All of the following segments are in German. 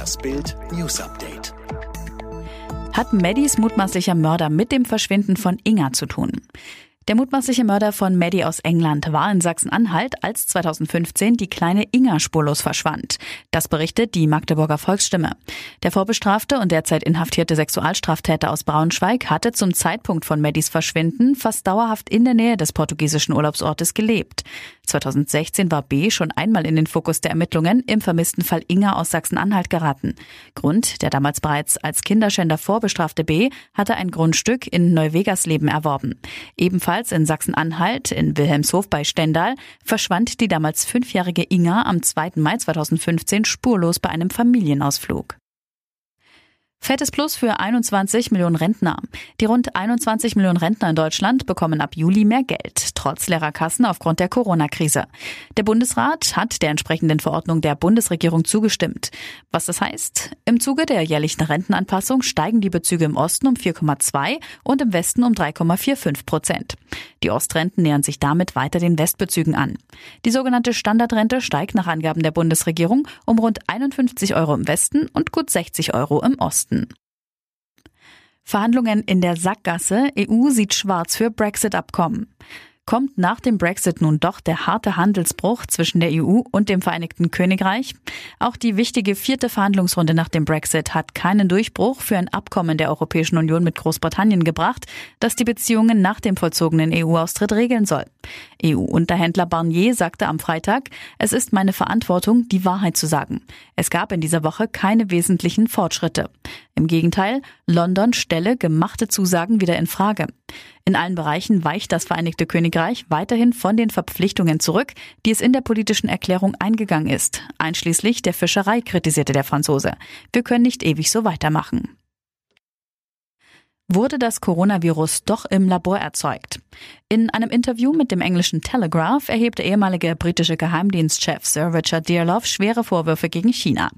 Das Bild News Update. Hat Maddys mutmaßlicher Mörder mit dem Verschwinden von Inga zu tun? Der mutmaßliche Mörder von Maddie aus England war in Sachsen-Anhalt, als 2015 die kleine Inga spurlos verschwand. Das berichtet die Magdeburger Volksstimme. Der vorbestrafte und derzeit inhaftierte Sexualstraftäter aus Braunschweig hatte zum Zeitpunkt von Maddies Verschwinden fast dauerhaft in der Nähe des portugiesischen Urlaubsortes gelebt. 2016 war B schon einmal in den Fokus der Ermittlungen im vermissten Fall Inga aus Sachsen-Anhalt geraten. Grund, der damals bereits als Kinderschänder vorbestrafte B hatte ein Grundstück in Neuvegasleben erworben. Ebenfalls in Sachsen-Anhalt, in Wilhelmshof bei Stendal, verschwand die damals fünfjährige Inga am 2. Mai 2015 spurlos bei einem Familienausflug. Fettes Plus für 21 Millionen Rentner. Die rund 21 Millionen Rentner in Deutschland bekommen ab Juli mehr Geld, trotz leerer Kassen aufgrund der Corona-Krise. Der Bundesrat hat der entsprechenden Verordnung der Bundesregierung zugestimmt. Was das heißt? Im Zuge der jährlichen Rentenanpassung steigen die Bezüge im Osten um 4,2 und im Westen um 3,45 Prozent. Die Ostrenten nähern sich damit weiter den Westbezügen an. Die sogenannte Standardrente steigt nach Angaben der Bundesregierung um rund 51 Euro im Westen und gut 60 Euro im Osten. Verhandlungen in der Sackgasse. EU sieht schwarz für Brexit-Abkommen kommt nach dem Brexit nun doch der harte Handelsbruch zwischen der EU und dem Vereinigten Königreich. Auch die wichtige vierte Verhandlungsrunde nach dem Brexit hat keinen Durchbruch für ein Abkommen der Europäischen Union mit Großbritannien gebracht, das die Beziehungen nach dem vollzogenen EU-Austritt regeln soll. EU-Unterhändler Barnier sagte am Freitag, es ist meine Verantwortung, die Wahrheit zu sagen. Es gab in dieser Woche keine wesentlichen Fortschritte. Im Gegenteil, London stelle gemachte Zusagen wieder in Frage. In allen Bereichen weicht das Vereinigte Königreich weiterhin von den Verpflichtungen zurück, die es in der politischen Erklärung eingegangen ist. Einschließlich der Fischerei kritisierte der Franzose. Wir können nicht ewig so weitermachen. Wurde das Coronavirus doch im Labor erzeugt? In einem Interview mit dem englischen Telegraph erhebt der ehemalige britische Geheimdienstchef Sir Richard Dearlove schwere Vorwürfe gegen China.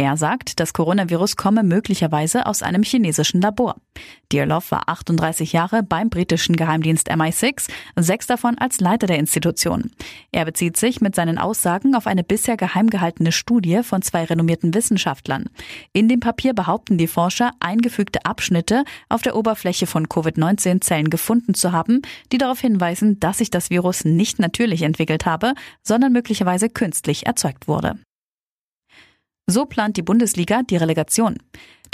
Er sagt, das Coronavirus komme möglicherweise aus einem chinesischen Labor. Dearlove war 38 Jahre beim britischen Geheimdienst MI6, sechs davon als Leiter der Institution. Er bezieht sich mit seinen Aussagen auf eine bisher geheim gehaltene Studie von zwei renommierten Wissenschaftlern. In dem Papier behaupten die Forscher, eingefügte Abschnitte auf der Oberfläche von Covid-19-Zellen gefunden zu haben, die darauf hinweisen, dass sich das Virus nicht natürlich entwickelt habe, sondern möglicherweise künstlich erzeugt wurde. So plant die Bundesliga die Relegation.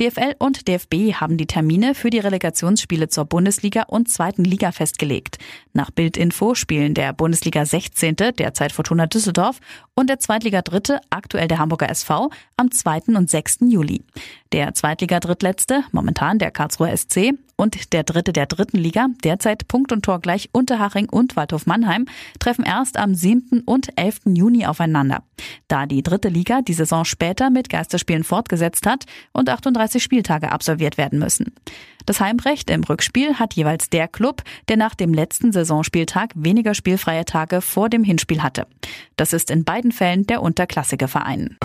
DFL und DFB haben die Termine für die Relegationsspiele zur Bundesliga und zweiten Liga festgelegt. Nach Bildinfo spielen der Bundesliga 16. derzeit Fortuna Düsseldorf und der Zweitliga Dritte, aktuell der Hamburger SV, am 2. und 6. Juli. Der Zweitliga Drittletzte, momentan der Karlsruher SC, und der Dritte der dritten Liga, derzeit Punkt und Tor gleich Unterhaching und Waldhof Mannheim, treffen erst am 7. und 11. Juni aufeinander. Da die dritte Liga die Saison später mit Geisterspielen fortgesetzt hat und 38 Spieltage absolviert werden müssen. Das Heimrecht im Rückspiel hat jeweils der Club, der nach dem letzten Saisonspieltag weniger spielfreie Tage vor dem Hinspiel hatte. Das ist in beiden Fällen der unterklassige Verein.